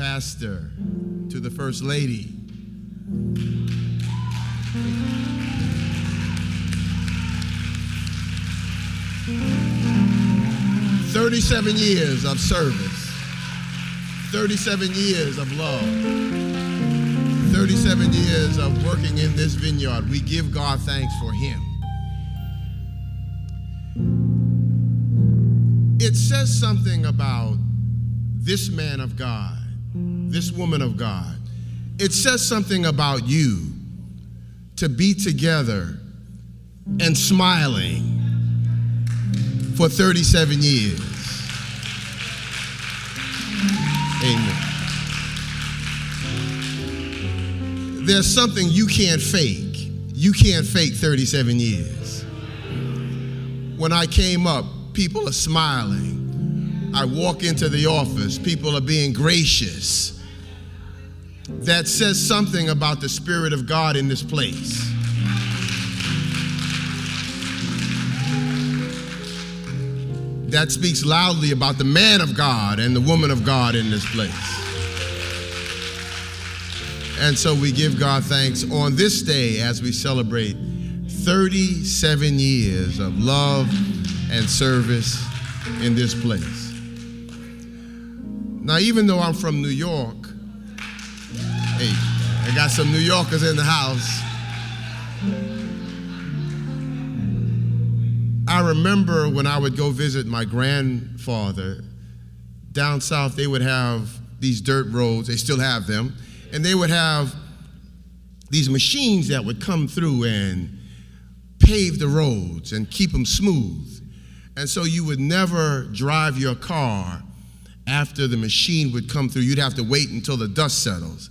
pastor, to the First Lady. Thirty-seven years of service, thirty-seven years of love, thirty-seven years of working in this vineyard. We give God thanks for Him. It says something about this man of God, this woman of God. It says something about you to be together and smiling for 37 years. Amen. There's something you can't fake. You can't fake 37 years. When I came up, people are smiling. I walk into the office, people are being gracious. That says something about the Spirit of God in this place. That speaks loudly about the man of God and the woman of God in this place. And so we give God thanks on this day as we celebrate 37 years of love and service in this place. Now, even though I'm from New York, hey, I got some New Yorkers in the house. I remember when I would go visit my grandfather down south, they would have these dirt roads, they still have them, and they would have these machines that would come through and pave the roads and keep them smooth. And so you would never drive your car after the machine would come through. You'd have to wait until the dust settles.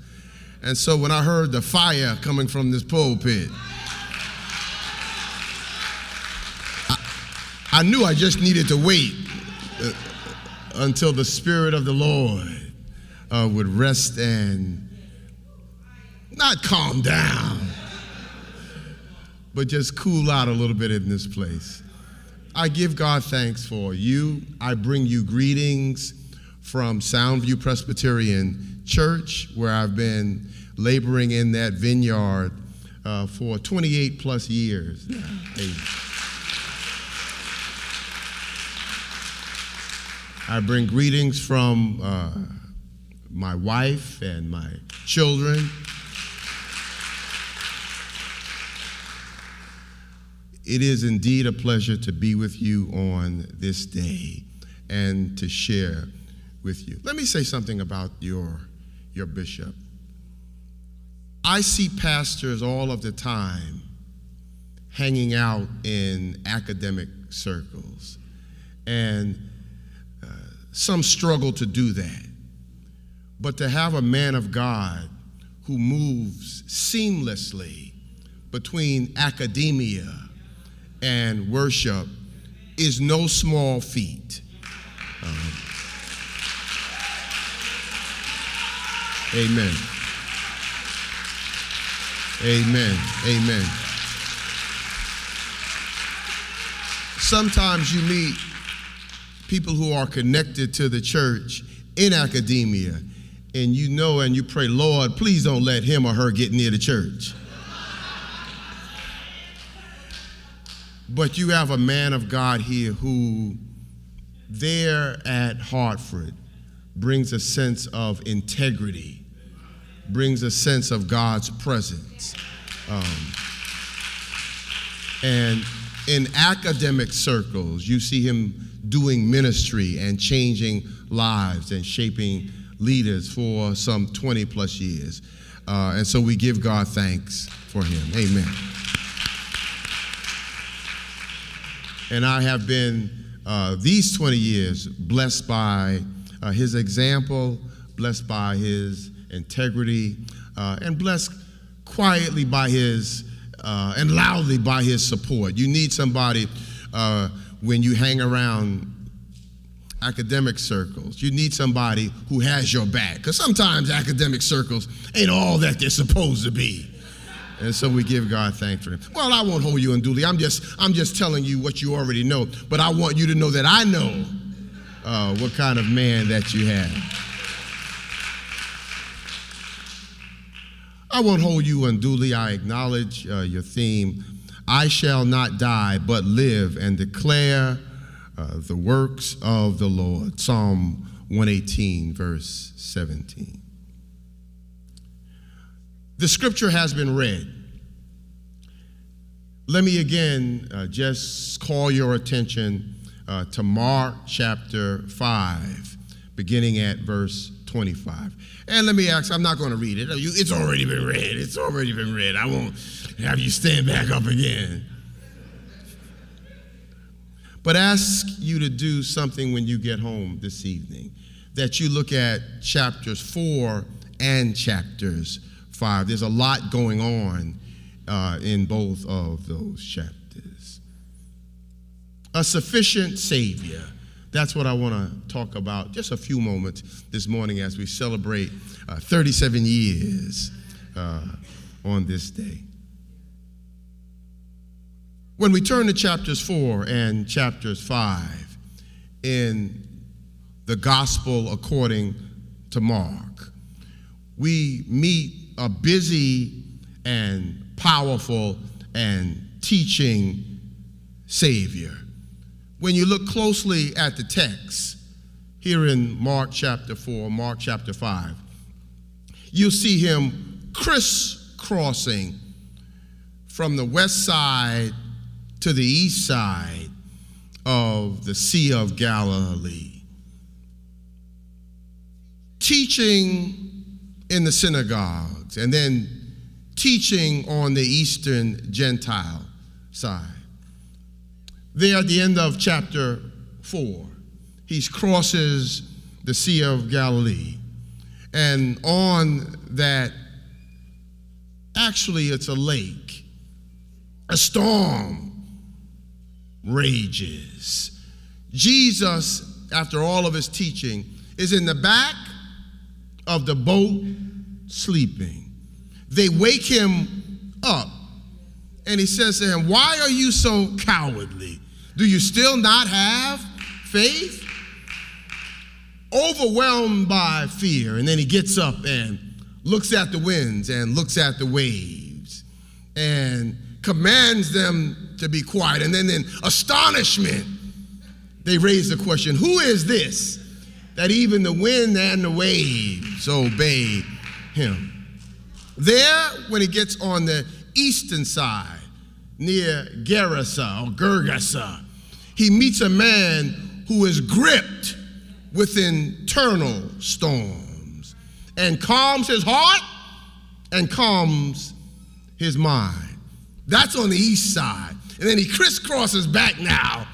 And so when I heard the fire coming from this pulpit, I, I knew I just needed to wait uh, until the Spirit of the Lord uh, would rest and not calm down, but just cool out a little bit in this place. I give God thanks for you. I bring you greetings from Soundview Presbyterian Church, where I've been laboring in that vineyard uh, for 28 plus years. I bring greetings from uh, my wife and my children. It is indeed a pleasure to be with you on this day and to share with you. Let me say something about your, your bishop. I see pastors all of the time hanging out in academic circles, and uh, some struggle to do that. But to have a man of God who moves seamlessly between academia and worship is no small feat. Um, amen. Amen. Amen. Sometimes you meet people who are connected to the church in academia, and you know and you pray, Lord, please don't let him or her get near the church. But you have a man of God here who, there at Hartford, brings a sense of integrity, brings a sense of God's presence. Um, and in academic circles, you see him doing ministry and changing lives and shaping leaders for some 20 plus years. Uh, and so we give God thanks for him. Amen. And I have been uh, these 20 years blessed by uh, his example, blessed by his integrity, uh, and blessed quietly by his uh, and loudly by his support. You need somebody uh, when you hang around academic circles. You need somebody who has your back. Because sometimes academic circles ain't all that they're supposed to be. And so we give God thanks for him. Well, I won't hold you unduly. I'm just, I'm just telling you what you already know. But I want you to know that I know uh, what kind of man that you have. I won't hold you unduly. I acknowledge uh, your theme. I shall not die, but live and declare uh, the works of the Lord. Psalm 118, verse 17. The scripture has been read. Let me again uh, just call your attention uh, to Mark chapter 5, beginning at verse 25. And let me ask, I'm not going to read it. It's already been read. It's already been read. I won't have you stand back up again. But ask you to do something when you get home this evening that you look at chapters 4 and chapters 5. There's a lot going on uh, in both of those chapters. A sufficient Savior. That's what I want to talk about just a few moments this morning as we celebrate uh, 37 years uh, on this day. When we turn to chapters 4 and chapters 5 in the Gospel according to Mark, we meet a busy and powerful and teaching Savior. When you look closely at the text, here in Mark chapter 4, Mark chapter 5, you'll see him crisscrossing from the west side to the east side of the Sea of Galilee, teaching in the synagogues and then teaching on the Eastern Gentile side. There at the end of chapter 4, he crosses the Sea of Galilee. And on that, actually, it's a lake, a storm rages. Jesus, after all of his teaching, is in the back of the boat sleeping. They wake him up, and he says to him, Why are you so cowardly? Do you still not have faith? Overwhelmed by fear. And then he gets up and looks at the winds and looks at the waves and commands them to be quiet. And then in astonishment, they raise the question Who is this that even the wind and the waves obey him? There, when he gets on the eastern side, near Gerasa or Gergesa, he meets a man who is gripped with internal storms and calms his heart and calms his mind. That's on the east side. And then he crisscrosses back now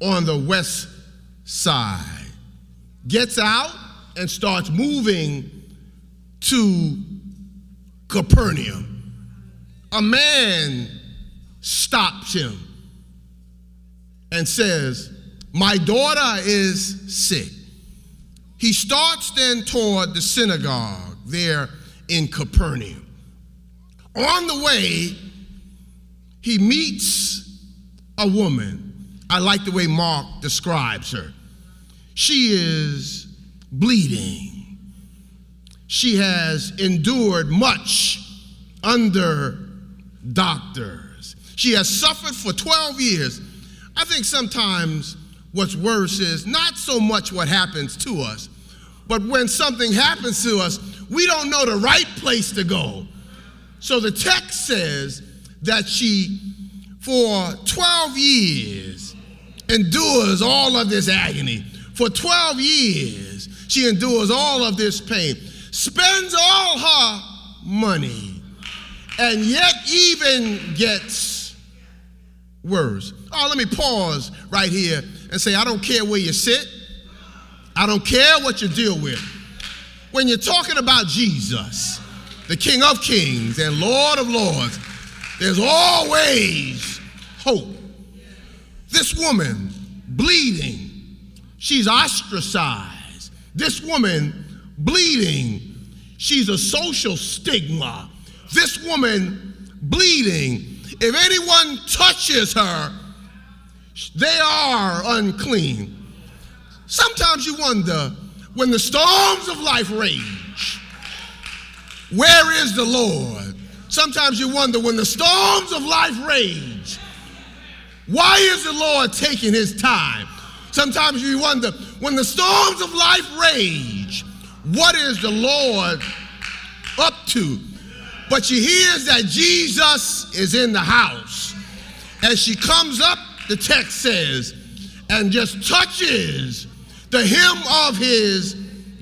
on the west side, gets out and starts moving to Capernaum, a man stops him and says, My daughter is sick. He starts then toward the synagogue there in Capernaum. On the way, he meets a woman. I like the way Mark describes her. She is bleeding she has endured much under doctors. She has suffered for 12 years. I think sometimes what's worse is not so much what happens to us, but when something happens to us, we don't know the right place to go. So the text says that she, for 12 years, endures all of this agony. For 12 years, she endures all of this pain spends all her money, and yet even gets worse. Oh, let me pause right here and say, I don't care where you sit, I don't care what you deal with. When you're talking about Jesus, the King of Kings and Lord of Lords, there's always hope. This woman bleeding, she's ostracized. This woman bleeding. She's a social stigma. This woman bleeding. If anyone touches her, they are unclean. Sometimes you wonder when the storms of life rage, where is the Lord? Sometimes you wonder when the storms of life rage, why is the Lord taking his time? Sometimes you wonder when the storms of life rage, what is the Lord up to? But she hears that Jesus is in the house. As she comes up, the text says, and just touches the hem of his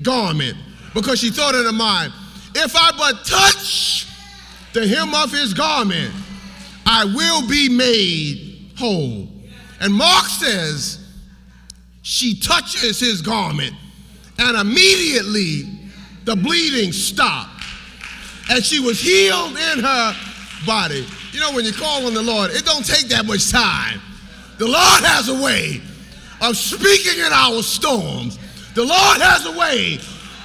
garment because she thought in her mind, if I but touch the hem of his garment, I will be made whole. And Mark says, she touches his garment, and immediately the bleeding stopped. And she was healed in her body. You know, when you call on the Lord, it don't take that much time. The Lord has a way of speaking in our storms. The Lord has a way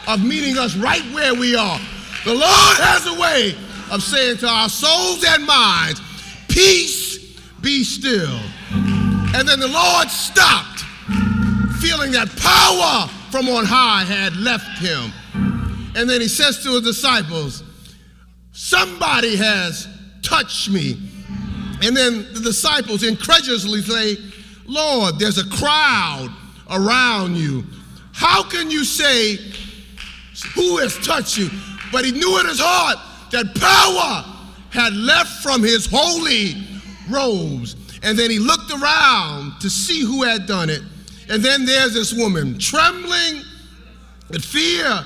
of meeting us right where we are. The Lord has a way of saying to our souls and minds, Peace, be still. And then the Lord stopped, feeling that power from on high had left him. And then he says to his disciples, Somebody has touched me. And then the disciples incredulously say, Lord, there's a crowd around you. How can you say, Who has touched you? But he knew in his heart that power had left from his holy robes. And then he looked around to see who had done it. And then there's this woman trembling with fear,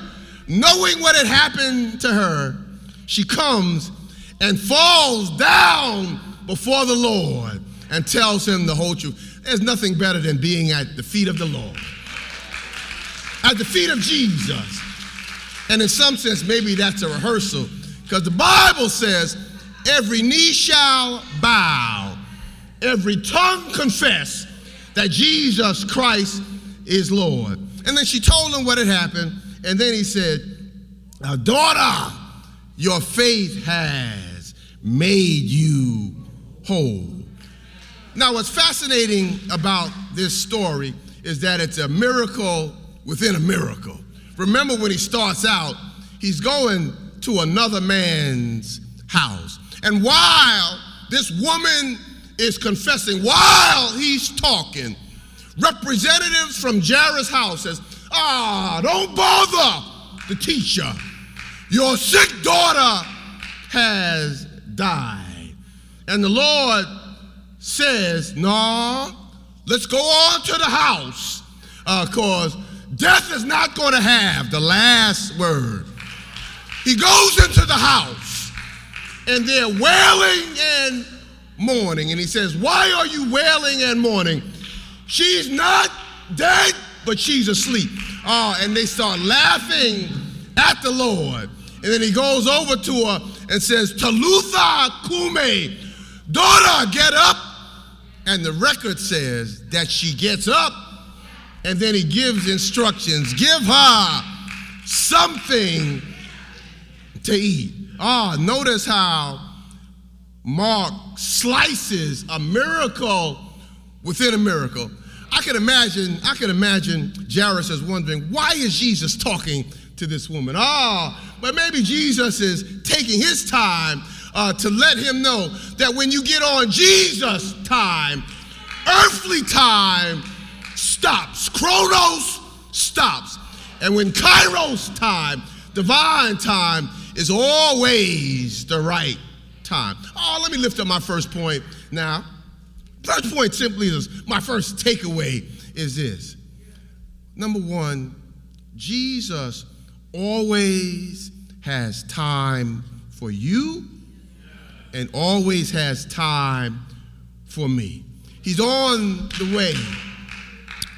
knowing what had happened to her. She comes and falls down before the Lord and tells him the whole truth. There's nothing better than being at the feet of the Lord, at the feet of Jesus. And in some sense, maybe that's a rehearsal because the Bible says, every knee shall bow, every tongue confess that Jesus Christ is Lord. And then she told him what had happened. And then he said, Daughter, your faith has made you whole. Now, what's fascinating about this story is that it's a miracle within a miracle. Remember when he starts out, he's going to another man's house. And while this woman is confessing, while he's talking, representatives from Jairus' house says, Ah, don't bother the teacher. Your sick daughter has died. And the Lord says, No, let's go on to the house because uh, death is not going to have the last word. He goes into the house and they're wailing and mourning. And he says, Why are you wailing and mourning? She's not dead, but she's asleep. Oh, and they start laughing at the Lord. And then he goes over to her and says, Talitha cumi, daughter, get up. And the record says that she gets up and then he gives instructions give her something to eat. Ah, notice how Mark slices a miracle within a miracle. I can imagine, I can imagine Jairus is wondering, why is Jesus talking to this woman? Ah, oh, but maybe Jesus is taking his time uh, to let him know that when you get on Jesus' time, earthly time stops. Chronos stops. And when Kairos time, divine time, is always the right time. Oh, let me lift up my first point now. First point simply is my first takeaway is this. Number one, Jesus always has time for you and always has time for me. He's on the way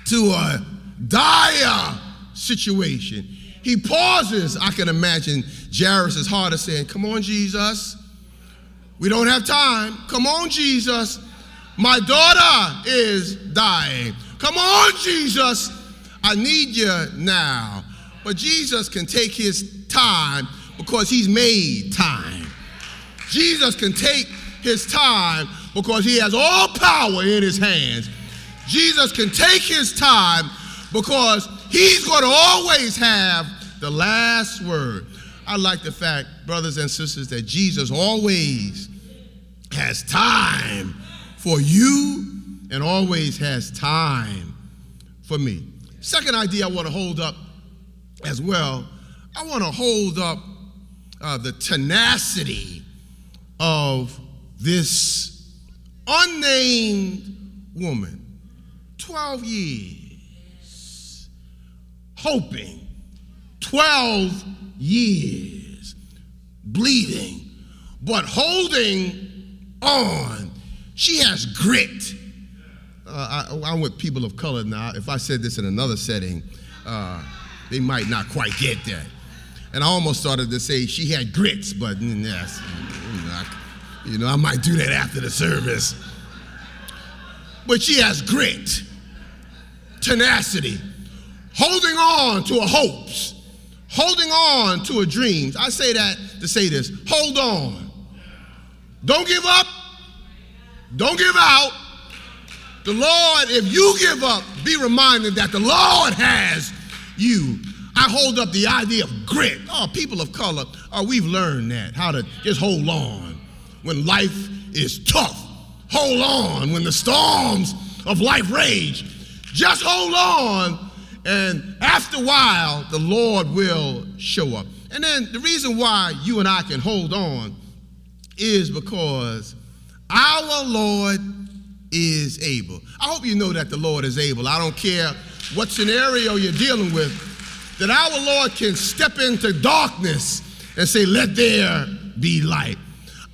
to a dire situation. He pauses. I can imagine Jairus' heart is saying, Come on, Jesus. We don't have time. Come on, Jesus. My daughter is dying. Come on, Jesus. I need you now. But Jesus can take his time because he's made time. Jesus can take his time because he has all power in his hands. Jesus can take his time Because he's going to always have the last word. I like the fact, brothers and sisters, that Jesus always has time for you and always has time for me. Second idea I want to hold up as well, I want to hold up uh, the tenacity of this unnamed woman. 12 years, hoping, 12 years, bleeding, but holding on. She has grit. Uh, I, am with people of color now. If I said this in another setting, uh, they might not quite get that. And I almost started to say she had grits, but mm, yes, mm, you know, I might do that after the service. But she has grit, tenacity, holding on to her hopes, holding on to her dreams. I say that to say this hold on. Don't give up. Don't give out. The Lord, if you give up, be reminded that the Lord has you. I hold up the idea of grit. Oh, people of color, oh, we've learned that, how to just hold on when life is tough. Hold on when the storms of life rage. Just hold on, and after a while, the Lord will show up. And then the reason why you and I can hold on is because our Lord is able. I hope you know that the Lord is able. I don't care what scenario you're dealing with, that our Lord can step into darkness and say, Let there be light.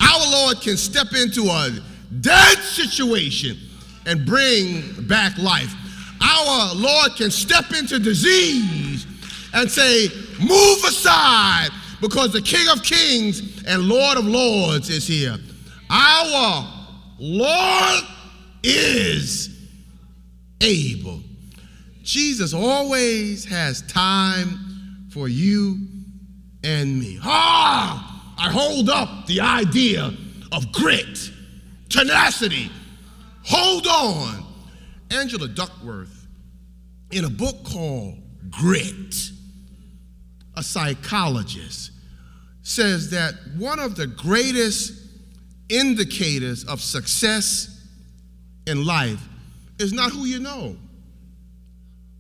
Our Lord can step into a dead situation and bring back life. Our Lord can step into disease and say, Move aside because the King of Kings and Lord of Lords is here. Our Lord is able. Jesus always has time for you and me. Ah, I hold up the idea of grit, tenacity. Hold on. Angela Duckworth, in a book called Grit, a psychologist, says that one of the greatest indicators of success in life is not who you know,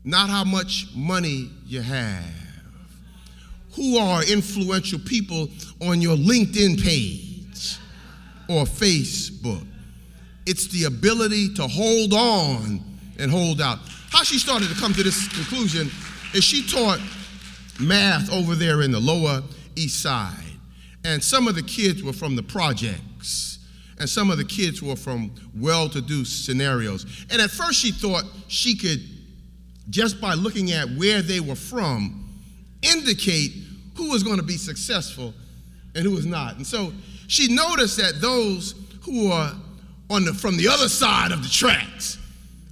not how much money you have, who are influential people on your LinkedIn page or Facebook. It's the ability to hold on and hold out. How she started to come to this conclusion is she taught math over there in the lower east side. And some of the kids were from the projects and some of the kids were from well to do scenarios. And at first, she thought she could, just by looking at where they were from, indicate who was going to be successful and who was not. And so she noticed that those who were on the, from the other side of the tracks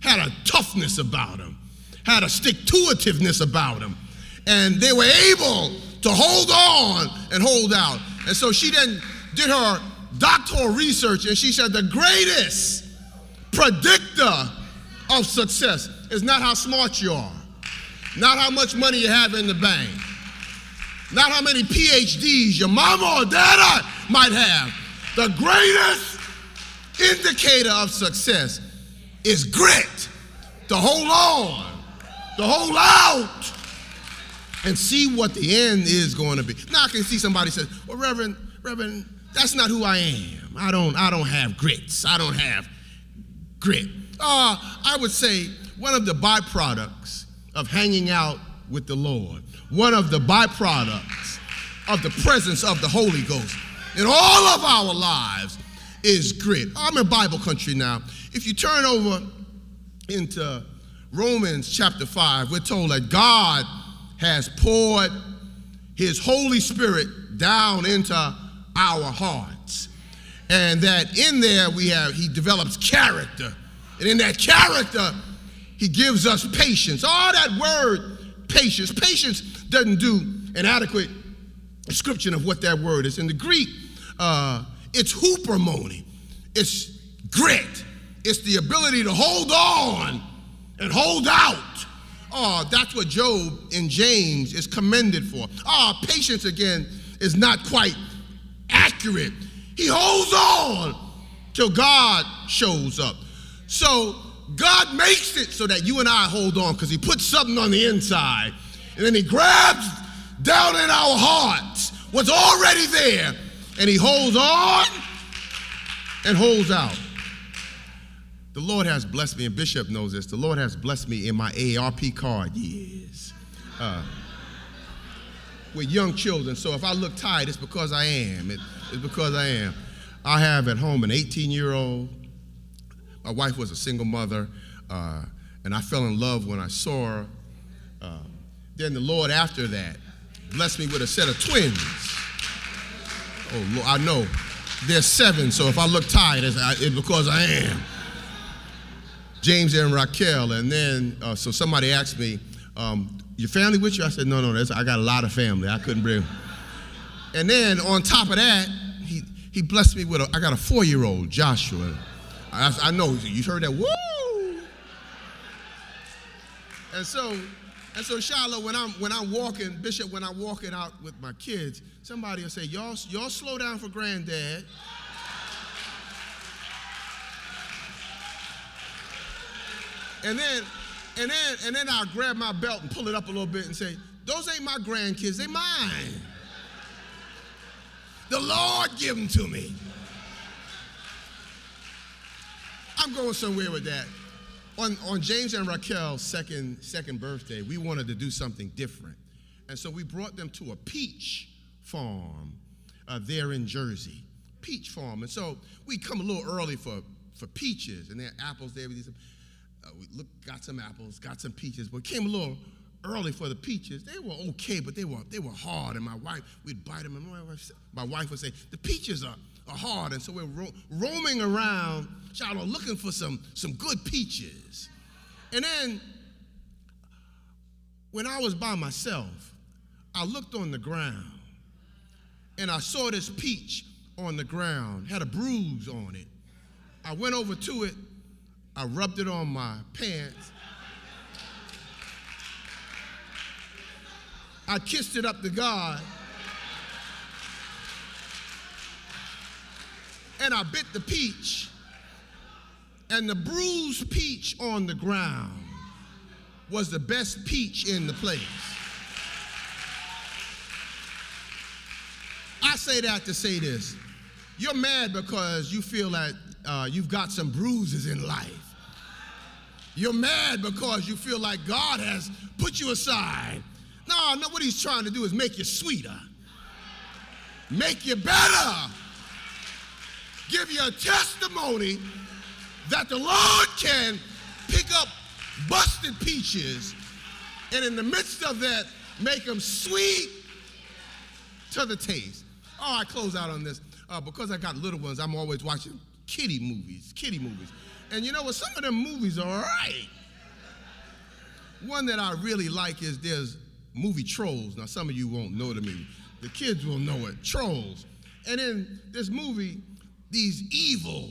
had a toughness about them, had a stick to about them, and they were able to hold on and hold out. And so she then did her doctoral research, and she said the greatest predictor of success is not how smart you are, not how much money you have in the bank, not how many PhDs your mama or dad might have. The greatest indicator of success is grit, to hold on, to hold out, and see what the end is going to be. Now I can see somebody says, "Well, Reverend, Reverend, that's not who I am. I don't, I don't have grits. I don't have grit. Uh, I would say one of the byproducts of hanging out with the Lord, one of the byproducts of the presence of the Holy Ghost in all of our lives is grit. I'm in Bible country now. If you turn over into Romans chapter 5, we're told that God has poured his Holy Spirit down into our hearts. And that in there we have, he develops character. And in that character, he gives us patience. All that word, patience. Patience doesn't do an adequate description of what that word is. In the Greek, uh, it's hupomone, it's grit, it's the ability to hold on and hold out Oh, that's what Job in James is commended for. Oh, patience again is not quite accurate. He holds on till God shows up. So God makes it so that you and I hold on because He puts something on the inside and then He grabs down in our hearts what's already there and He holds on and holds out. The Lord has blessed me, and Bishop knows this. The Lord has blessed me in my AARP card years uh, with young children. So if I look tired, it's because I am. It, it's because I am. I have at home an 18 year old. My wife was a single mother, uh, and I fell in love when I saw her. Uh, then the Lord, after that, blessed me with a set of twins. Oh, Lord, I know. There's seven, so if I look tired, it's, because I am. James and Raquel. And then, uh, so somebody asked me, um, Your family with you? I said, No, no, I got a lot of family. I couldn't bring. And then on top of that, he, he blessed me with a, I got a four year old, Joshua. I, I know, you heard that, woo! And so, and so Shiloh, when I'm when I'm walking, Bishop, when I'm walking out with my kids, somebody will say, Y'all, y'all slow down for granddad. And then, and then, and then I'll grab my belt and pull it up a little bit and say, those ain't my grandkids, they mine. The Lord give them to me. I'm going somewhere with that. On, on James and Raquel's second, second birthday, we wanted to do something different. And so we brought them to a peach farm uh, there in Jersey. Peach farm. And so we come a little early for, for peaches, and there are apples there. Uh, we look, got some apples, got some peaches, but came a little early for the peaches. They were okay, but they were they were hard. And my wife, we'd bite them, and my wife, my wife would say, "The peaches are, are hard." And so we're ro- roaming around, Shiloh, looking for some some good peaches. And then when I was by myself, I looked on the ground, and I saw this peach on the ground, had a bruise on it. I went over to it I rubbed it on my pants. I kissed it up to God. And I bit the peach. And the bruised peach on the ground was the best peach in the place. I say that to say this. You're mad because you feel that uh, you've got some bruises in life. You're mad because you feel like God has put you aside. No, no, what he's trying to do is make you sweeter, make you better, give you a testimony that the Lord can pick up busted peaches and in the midst of that, make them sweet to the taste. Oh, I close out on this. Uh, because I got little ones, I'm always watching kiddie movies, kiddie movies. And you know what? Some of them movies are right. One that I really like is there's movie Trolls. Now, some of you won't know the movie. The kids will know it. Trolls. And in this movie, these evil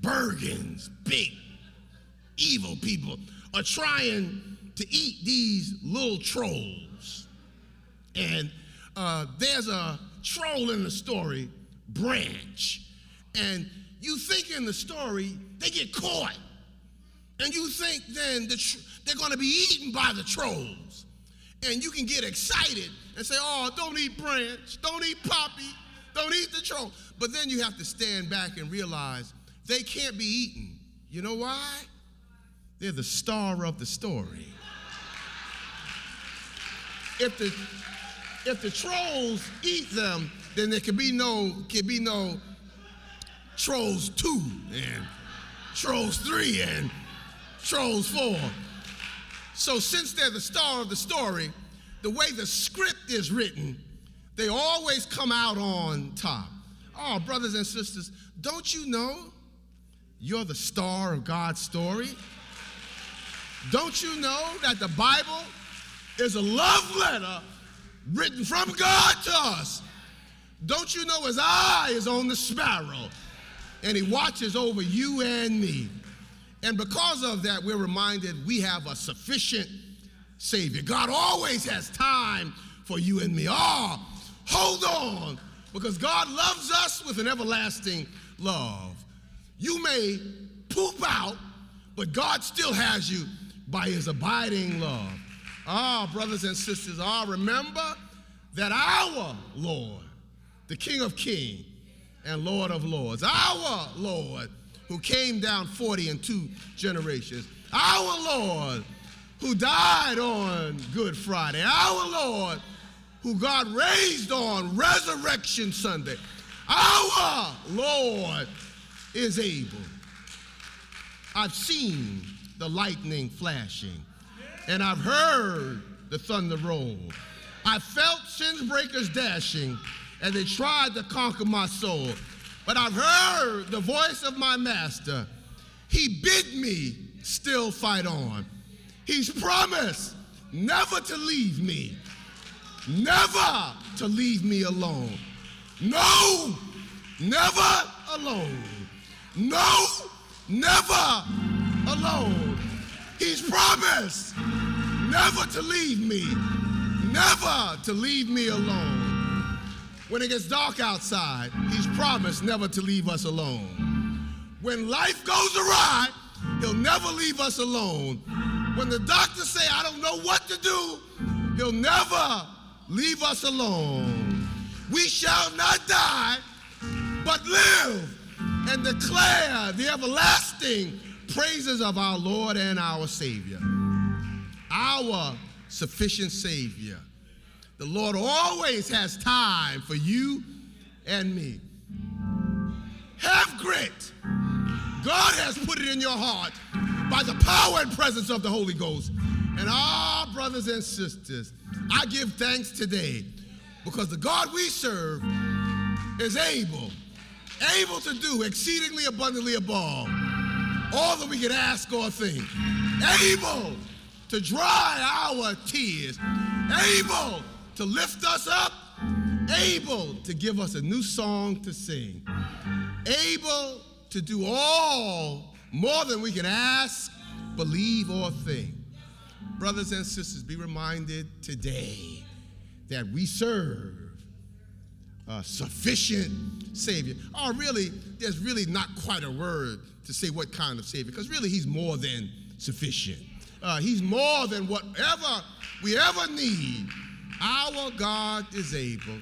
Bergens, big evil people, are trying to eat these little trolls. And uh, there's a troll in the story, Branch. And you think in the story they get caught. And you think then the tr- they're going to be eaten by the trolls. And you can get excited and say, oh, don't eat Branch, don't eat Poppy, don't eat the troll. But then you have to stand back and realize they can't be eaten. You know why? They're the star of the story. If the if the trolls eat them, then there can be no can be no Trolls 2 and Trolls 3 and Trolls 4. So, since they're the star of the story, the way the script is written, they always come out on top. Oh, brothers and sisters, don't you know you're the star of God's story? Don't you know that the Bible is a love letter written from God to us? Don't you know his eye is on the sparrow and he watches over you and me. And because of that, we're reminded we have a sufficient Savior. God always has time for you and me. Oh, hold on, because God loves us with an everlasting love. You may poop out, but God still has you by his abiding love. Ah, brothers and sisters, ah, remember that our Lord, the King of Kings and Lord of Lords, our Lord who came down 40 and two generations, our Lord who died on Good Friday, our Lord who God raised on Resurrection Sunday, our Lord is able. I've seen the lightning flashing, and I've heard the thunder roll. I felt sins breakers dashing, and they tried to conquer my soul. But I've heard the voice of my master. He bid me still fight on. He's promised never to leave me, never to leave me alone. No, never alone. No, never alone. He's promised never to leave me, never to leave me alone. When it gets dark outside, He's promised never to leave us alone. When life goes awry, He'll never leave us alone. When the doctors say, I don't know what to do, He'll never leave us alone. We shall not die, but live and declare the everlasting praises of our Lord and our Savior, our sufficient Savior. The Lord always has time for you and me. Have grit. God has put it in your heart by the power and presence of the Holy Ghost. And our brothers and sisters, I give thanks today because the God we serve is able, able to do exceedingly abundantly above all that we can ask or think, able to dry our tears, able to lift us up, able to give us a new song to sing, able to do all more than we can ask, believe, or think. Brothers and sisters, be reminded today that we serve a sufficient Savior. Oh, really, there's really not quite a word to say what kind of Savior, because really, He's more than sufficient. Uh, he's more than whatever we ever need. Our God is able,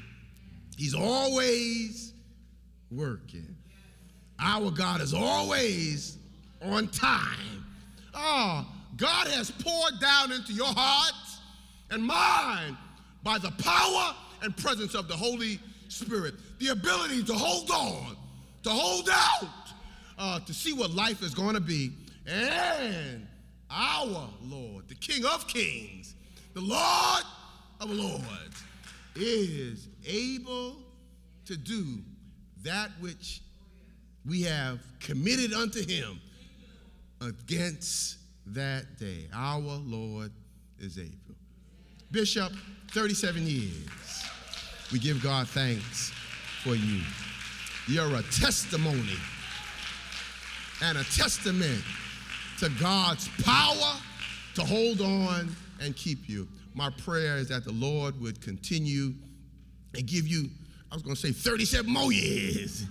He's always working. Our God is always on time. Oh, God has poured down into your heart and mine by the power and presence of the Holy Spirit the ability to hold on, to hold out, uh, to see what life is going to be. And our Lord, the King of Kings, the Lord of Lords, is able to do that which we have committed unto him against that day. Our Lord is able. Bishop, 37 years. We give God thanks for you. You're a testimony and a testament to God's power to hold on and keep you. My prayer is that the Lord would continue and give you, I was going to say 37 more years.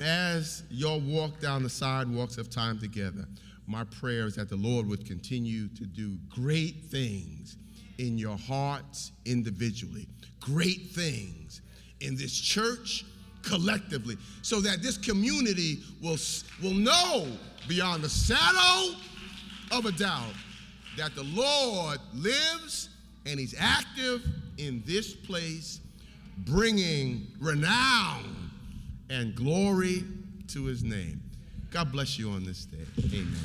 As your walk down the sidewalks of time together, my prayer is that the Lord would continue to do great things in your hearts individually, great things in this church collectively, so that this community will, will know beyond the shadow of a doubt that the Lord lives and He's active in this place, bringing renown and glory to His name. God bless you on this day. Amen.